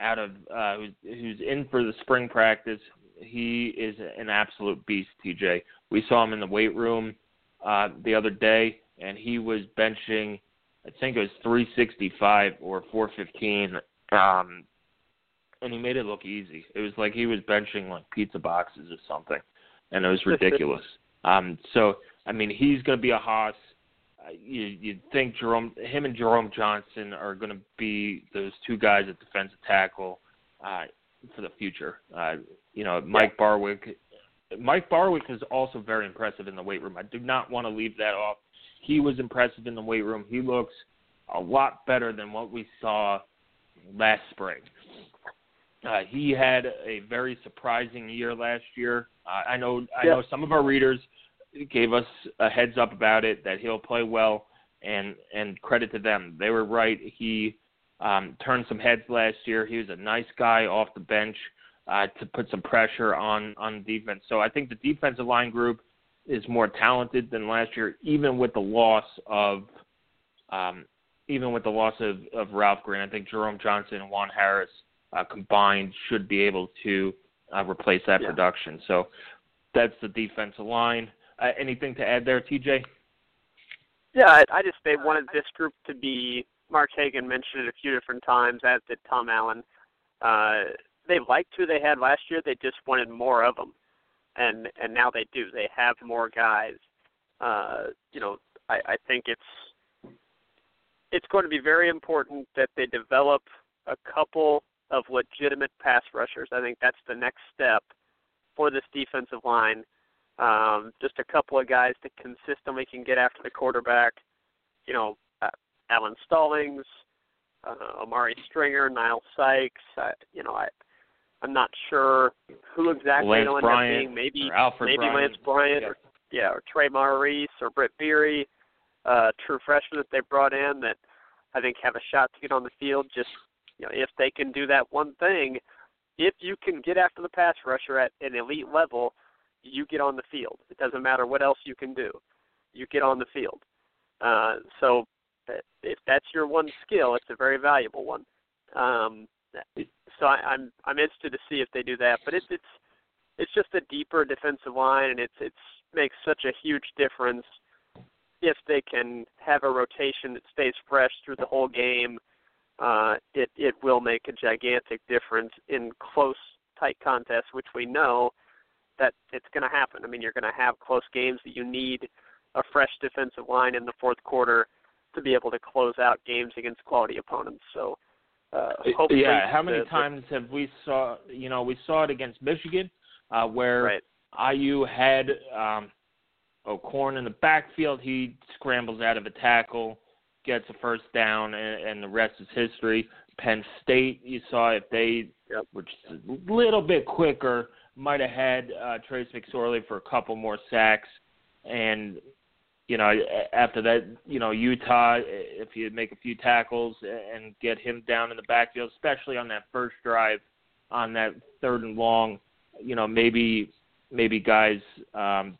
out of uh, who's, who's in for the spring practice. He is an absolute beast, TJ. We saw him in the weight room uh, the other day, and he was benching, I think it was 365 or 415, um, and he made it look easy. It was like he was benching like pizza boxes or something, and it was ridiculous. um, so, I mean, he's going to be a hoss. You you'd think Jerome, him and Jerome Johnson are going to be those two guys at defensive tackle uh, for the future. Uh, you know, Mike Barwick Mike Barwick is also very impressive in the weight room. I do not want to leave that off. He was impressive in the weight room. He looks a lot better than what we saw last spring. Uh, he had a very surprising year last year. Uh, I know I know some of our readers gave us a heads up about it that he'll play well, and and credit to them. They were right. He um, turned some heads last year. He was a nice guy off the bench uh, to put some pressure on on defense. So I think the defensive line group is more talented than last year, even with the loss of um, even with the loss of, of Ralph Green. I think Jerome Johnson and Juan Harris uh, combined should be able to uh, replace that yeah. production. So that's the defensive line. Uh, anything to add there, TJ? Yeah, I, I just they wanted this group to be. Mark Hagen mentioned it a few different times, as did Tom Allen. Uh, they liked who they had last year. They just wanted more of them, and and now they do. They have more guys. Uh, you know, I, I think it's it's going to be very important that they develop a couple of legitimate pass rushers. I think that's the next step for this defensive line. Um, just a couple of guys that consistently can get after the quarterback. You know, uh, Alan Stallings, uh, Amari Stringer, Nile Sykes. Uh, you know, I I'm not sure who exactly Lance it'll end Bryant, up being. Maybe maybe Bryant. Lance Bryant, yeah. or yeah, or Trey Maurice or Brett Beery, uh, true freshmen that they brought in that I think have a shot to get on the field. Just you know, if they can do that one thing, if you can get after the pass rusher at an elite level, you get on the field. It doesn't matter what else you can do. You get on the field. Uh, so if that's your one skill, it's a very valuable one. Um, so I, I'm I'm interested to see if they do that. But it's it's it's just a deeper defensive line, and it's it's makes such a huge difference if they can have a rotation that stays fresh through the whole game. Uh, it it will make a gigantic difference in close, tight contests, which we know that it's going to happen. I mean, you're going to have close games that you need a fresh defensive line in the fourth quarter to be able to close out games against quality opponents. So uh, yeah, how many the, times have we saw? You know, we saw it against Michigan, uh, where right. IU had um, O'Korn in the backfield. He scrambles out of a tackle, gets a first down, and, and the rest is history. Penn State, you saw if they, yep. which is a little bit quicker, might have had uh, Trace McSorley for a couple more sacks, and you know, after that, you know, Utah, if you make a few tackles and get him down in the backfield, especially on that first drive, on that third and long, you know, maybe maybe guys, um,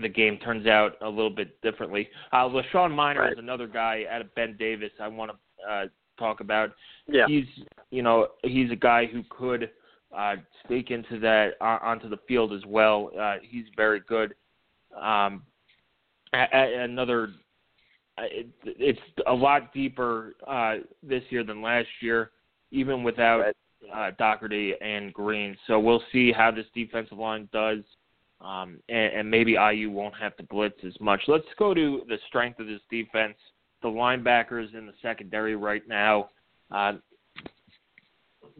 the game turns out a little bit differently. Uh, LaShawn Minor right. is another guy out of Ben Davis I want to uh, talk about. Yeah. He's, you know, he's a guy who could uh, sneak into that uh, onto the field as well. Uh, he's very good. Um, another it's a lot deeper uh, this year than last year, even without uh, Doherty and Green. So we'll see how this defensive line does, um, and, and maybe IU won't have to blitz as much. Let's go to the strength of this defense. The linebackers in the secondary right now. Uh,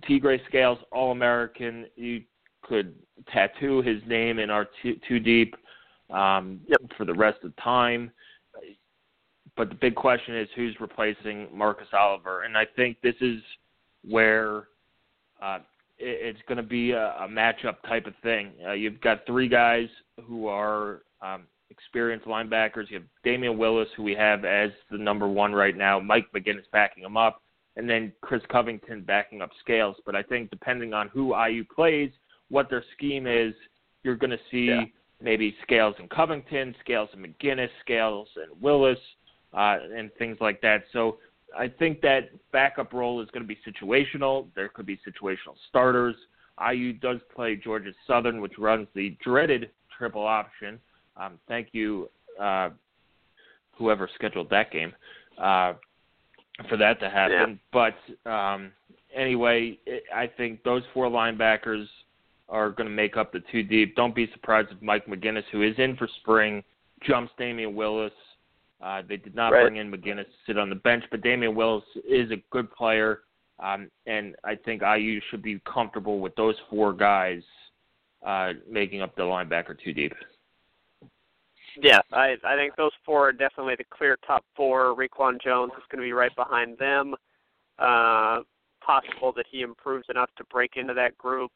Tegray Scales, All American. You could tattoo his name in our two, two deep um, yep. for the rest of time. But the big question is who's replacing Marcus Oliver, and I think this is where uh, it, it's going to be a, a matchup type of thing. Uh, you've got three guys who are um, experienced linebackers. You have Damion Willis, who we have as the number one right now. Mike McGinnis backing him up, and then Chris Covington backing up Scales. But I think depending on who IU plays, what their scheme is, you're going to see. Yeah maybe Scales and Covington, Scales and McGinnis, Scales and Willis, uh, and things like that. So I think that backup role is going to be situational. There could be situational starters. IU does play Georgia Southern, which runs the dreaded triple option. Um, thank you, uh, whoever scheduled that game, uh, for that to happen. Yeah. But um, anyway, I think those four linebackers – are going to make up the two deep. Don't be surprised if Mike McGinnis, who is in for spring, jumps Damion Willis. Uh, they did not right. bring in McGinnis to sit on the bench, but Damion Willis is a good player, um, and I think IU should be comfortable with those four guys uh, making up the linebacker two deep. Yeah, I I think those four are definitely the clear top four. Raekwon Jones is going to be right behind them. Uh, possible that he improves enough to break into that group.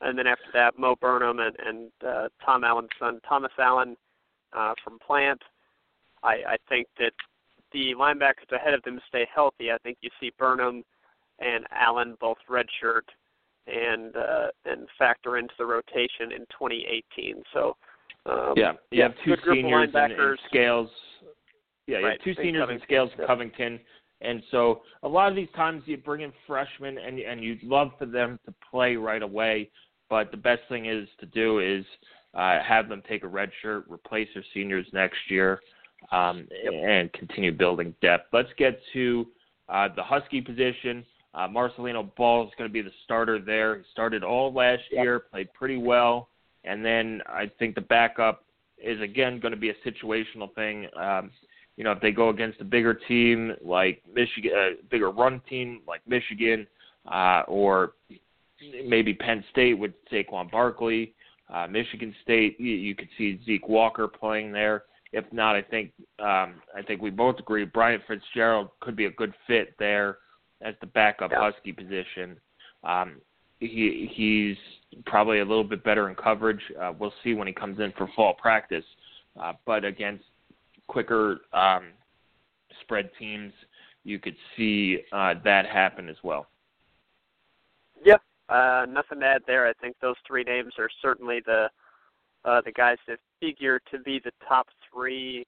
And then after that, Mo Burnham and, and uh, Tom Allen's son, Thomas Allen uh, from Plant. I, I think that the linebackers ahead of them stay healthy. I think you see Burnham and Allen both redshirt and uh, and factor into the rotation in 2018. So um, yeah, you yeah, have two seniors in, in Scales. Yeah, you right, have two seniors in Scales and Covington. And so a lot of these times you bring in freshmen and and you'd love for them to play right away, but the best thing is to do is uh, have them take a red shirt, replace their seniors next year, um, and continue building depth. Let's get to uh, the Husky position. Uh, Marcelino Ball is going to be the starter there. He started all last yep. year, played pretty well, and then I think the backup is again going to be a situational thing. Um, you know, if they go against a bigger team like Michigan, a bigger run team like Michigan, uh, or maybe Penn State with Saquon Barkley, uh, Michigan State, you, you could see Zeke Walker playing there. If not, I think um, I think we both agree Bryant Fitzgerald could be a good fit there as the backup yeah. Husky position. Um, he he's probably a little bit better in coverage. Uh, we'll see when he comes in for fall practice. Uh, but against quicker um, spread teams, you could see uh, that happen as well. Yep, uh, nothing to add there. I think those three names are certainly the uh, the guys that figure to be the top three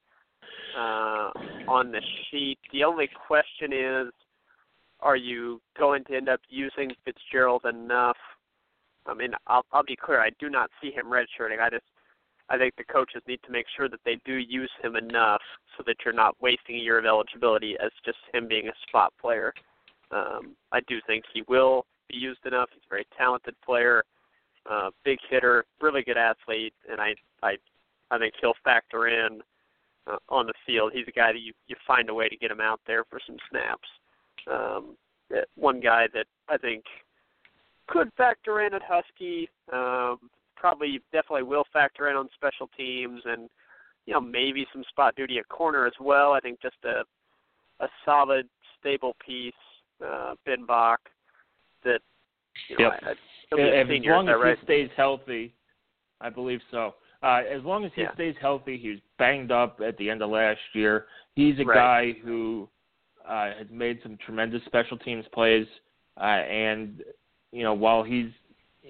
uh, on the sheet. The only question is, are you going to end up using Fitzgerald enough? I mean, I'll, I'll be clear. I do not see him redshirting. I just I think the coaches need to make sure that they do use him enough so that you're not wasting a year of eligibility as just him being a spot player. Um, I do think he will be used enough. He's a very talented player, uh, big hitter, really good athlete, and I I I think he'll factor in uh, on the field. He's a guy that you you find a way to get him out there for some snaps. Um, one guy that I think could factor in at Husky. Um, probably definitely will factor in on special teams and you know maybe some spot duty at corner as well. I think just a a solid stable piece, uh, Bach that you know, yep. I, I, as senior, long as right? he stays healthy, I believe so. Uh, as long as he yeah. stays healthy, he was banged up at the end of last year. He's a right. guy who uh, has made some tremendous special teams plays, uh, and you know while he's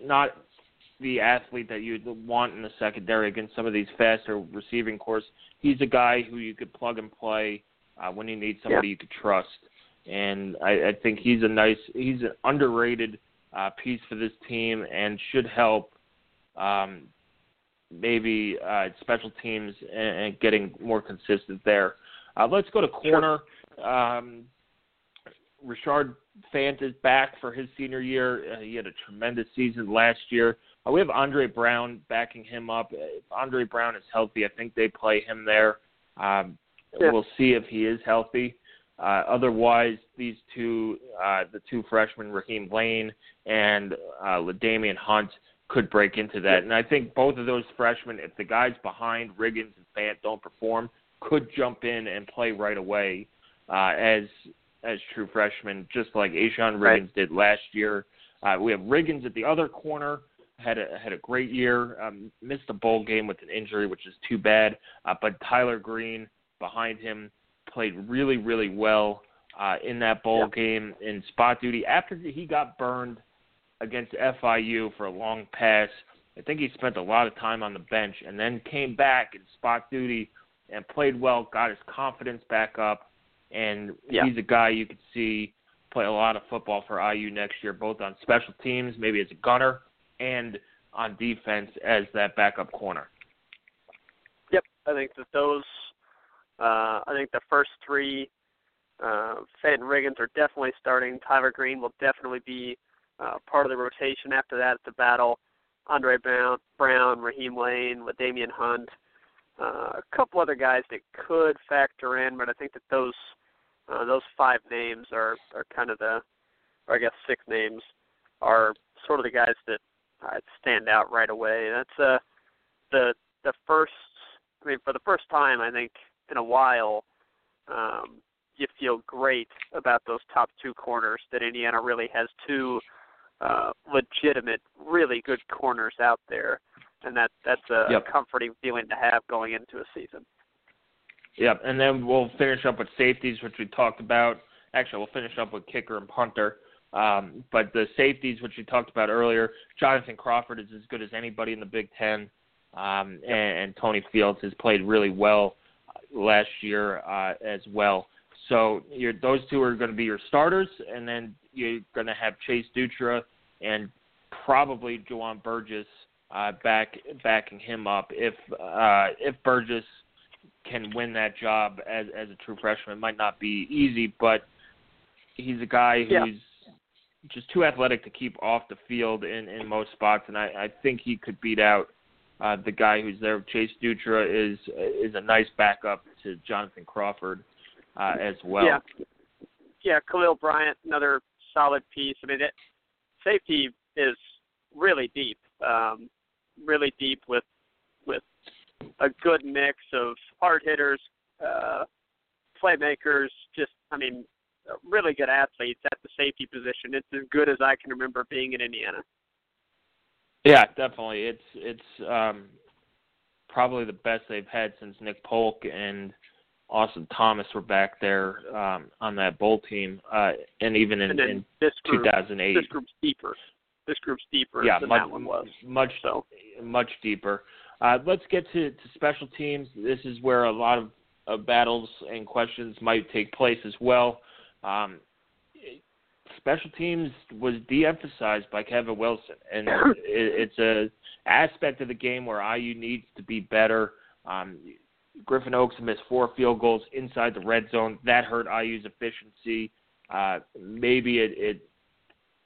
not the athlete that you'd want in the secondary against some of these faster receiving cores. He's a guy who you could plug and play uh, when you need somebody yeah. you could trust. And I, I think he's a nice, he's an underrated uh, piece for this team and should help um, maybe uh, special teams and, and getting more consistent there. Uh, let's go to corner. Sure. Um, Rashard Fant is back for his senior year. Uh, he had a tremendous season last year. Uh, we have Andre Brown backing him up. If Andre Brown is healthy, I think they play him there. Um, yeah. We'll see if he is healthy. Uh, otherwise, these two, uh, the two freshmen, Raheem Layne and uh, Hunt, could break into that. And I think both of those freshmen, if the guys behind Riggins and Fant don't perform, could jump in and play right away uh, as as true freshmen, just like A'Shon Riggins right. did last year. Uh, we have Riggins at the other corner had a had a great year. Um, missed a bowl game with an injury, which is too bad. Uh, but Tyler Green behind him played really really well uh, in that bowl yeah. game in spot duty after he got burned against FIU for a long pass. I think he spent a lot of time on the bench and then came back in spot duty and played well, got his confidence back up, and yeah. he's a guy you could see play a lot of football for IU next year, both on special teams, maybe as a gunner, and on defense as that backup corner. Yep, I think that those. Uh, I think the first three, uh, Fant and Riggins are definitely starting. Tyler Green will definitely be uh, part of the rotation. After that, it's a battle. Andre Brown, Brown, Raheem Layne, LaDainian Hunt, uh, a couple other guys that could factor in, but I think that those uh, those five names are are kind of the, or I guess six names, are sort of the guys that uh, stand out right away. That's uh, the the first. I mean, for the first time, I think in a while, um, you feel great about those top two corners. That Indiana really has two uh, legitimate, really good corners out there, and that that's a yep. comforting feeling to have going into a season. Yep, and then we'll finish up with safeties, which we talked about. Actually, we'll finish up with kicker and punter. Um, but the safeties, which we talked about earlier, Jonathan Crawford is as good as anybody in the Big Ten, um, and, and Tony Fields has played really well last year uh, as well. So you're, those two are going to be your starters, and then you're going to have Chase Dutra and probably Juwan Burgess uh, back backing him up if uh, if Burgess can win that job as as a true freshman. It might not be easy, but he's a guy who's yeah. just too athletic to keep off the field in in most spots, and I, I think he could beat out uh, the guy who's there. Chase Dutra is is a nice backup to Jonathan Crawford uh, as well. Yeah, yeah. Khalil Bryant, another solid piece. I mean, it, safety is really deep, um, really deep with with a good mix of hard hitters, uh, playmakers. Just, I mean, really good athletes at the safety position. It's as good as I can remember being in Indiana. Yeah, definitely. It's it's um, probably the best they've had since Nick Polk and Austin Thomas were back there um, on that bowl team, uh, and even in, and in this group, 2008. This group's deeper. This group's deeper yeah, than much, that one was. Much so. much deeper. Uh, let's get to, to special teams. This is where a lot of, of battles and questions might take place as well. Um, special teams was de-emphasized by Kevin Wilson, and it, it's a aspect of the game where IU needs to be better. Um, Griffin Oakes missed four field goals inside the red zone. That hurt IU's efficiency. Uh, maybe it, it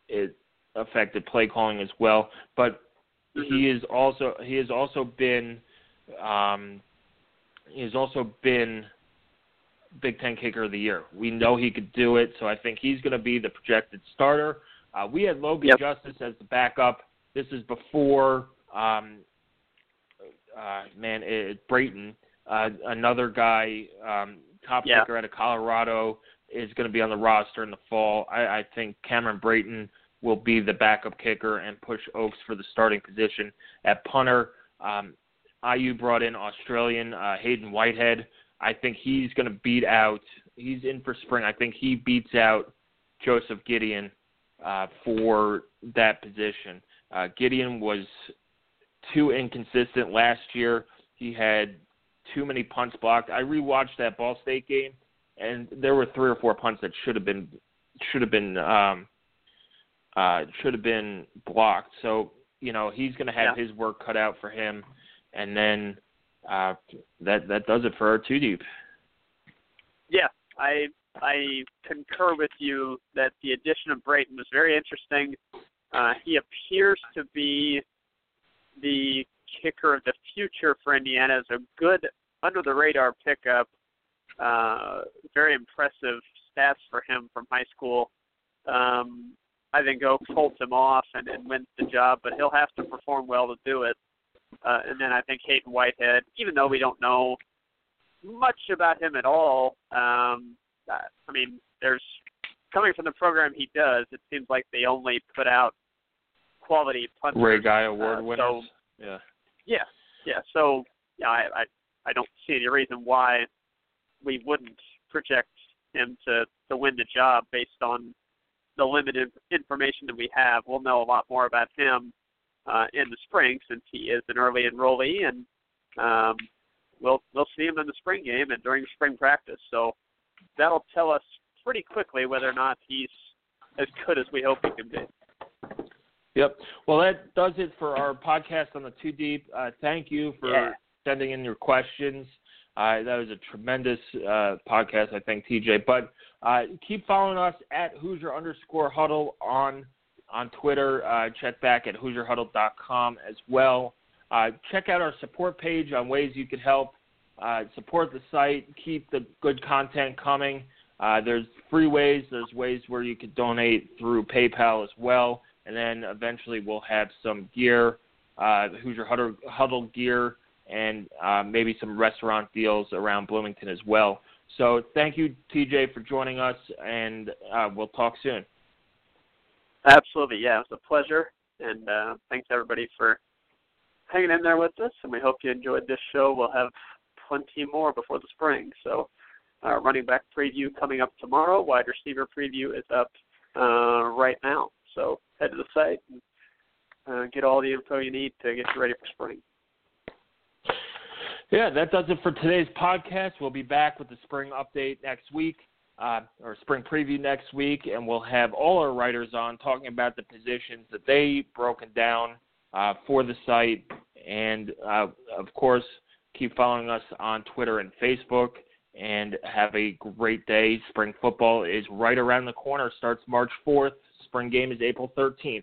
it affected play calling as well. But he is also he has also been um, he has also been Big Ten Kicker of the Year. We know he could do it, so I think he's going to be the projected starter. Uh, we had Logan yep. Justice as the backup. This is before um, uh, man it, Brayton, uh, another guy, um, top yeah. kicker out of Colorado, is going to be on the roster in the fall. I, I think Cameron Brayton will be the backup kicker and push Oakes for the starting position at punter. Um, IU brought in Australian uh, Hayden Whitehead. I think he's going to beat out. He's in for spring. I think he beats out Joseph Gideon uh, for that position. Uh, Gideon was too inconsistent last year. He had too many punts blocked. I rewatched that Ball State game, and there were three or four punts that should have been should have been um, uh, should have been blocked. So you know he's going to have yeah. his work cut out for him, and then uh, that that does it for our two deep. Yeah, I I concur with you that the addition of Brayton was very interesting. Uh, he appears to be the kicker of the future for Indiana. Is a good under the radar pickup. Uh, very impressive stats for him from high school. Um, I think Oakes holds him off and, and wins the job, but he'll have to perform well to do it. Uh, and then I think Hayden Whitehead, even though we don't know much about him at all, um, I mean, there's coming from the program he does. It seems like they only put out quality punters. Ray Guy Award uh, winners. So, yeah. Yeah, yeah. So yeah, I, I I don't see any reason why we wouldn't project him to to win the job based on the limited information that we have. We'll know a lot more about him uh, in the spring since he is an early enrollee, and um, we'll we'll see him in the spring game and during spring practice. So that'll tell us pretty quickly whether or not he's as good as we hope he can be. Yep. Well, that does it for our podcast on the Two Deep. Uh, thank you for Yeah. sending in your questions. Uh, that was a tremendous uh, podcast, I think, TJ. But uh, keep following us at Hoosier underscore Huddle on on Twitter. Uh, check back at HoosierHuddle.com as well. Uh, check out our support page on ways you could help uh, support the site. Keep the good content coming. There's free ways. There's ways where you could donate through PayPal as well. and then eventually we'll have some gear, Hoosier Huddle, Huddle gear, and uh, maybe some restaurant deals around Bloomington as well. So thank you, TJ, for joining us, and uh, we'll talk soon. Absolutely, yeah, it was a pleasure, and uh, thanks everybody for hanging in there with us. And we hope you enjoyed this show. We'll have plenty more before the spring. So, uh, running back preview coming up tomorrow. Wide receiver preview is up uh, right now. So head to the site and uh, get all the info you need to get you ready for spring. Yeah, that does it for today's podcast. We'll be back with the spring update next week, uh, or spring preview next week, and we'll have all our writers on talking about the positions that they broken down uh, for the site, and uh, of course, keep following us on Twitter and Facebook. And have a great day. Spring football is right around the corner. Starts March 4th. Spring game is April 13th.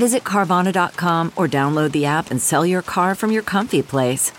Visit Carvana.com or download the app and sell your car from your comfy place.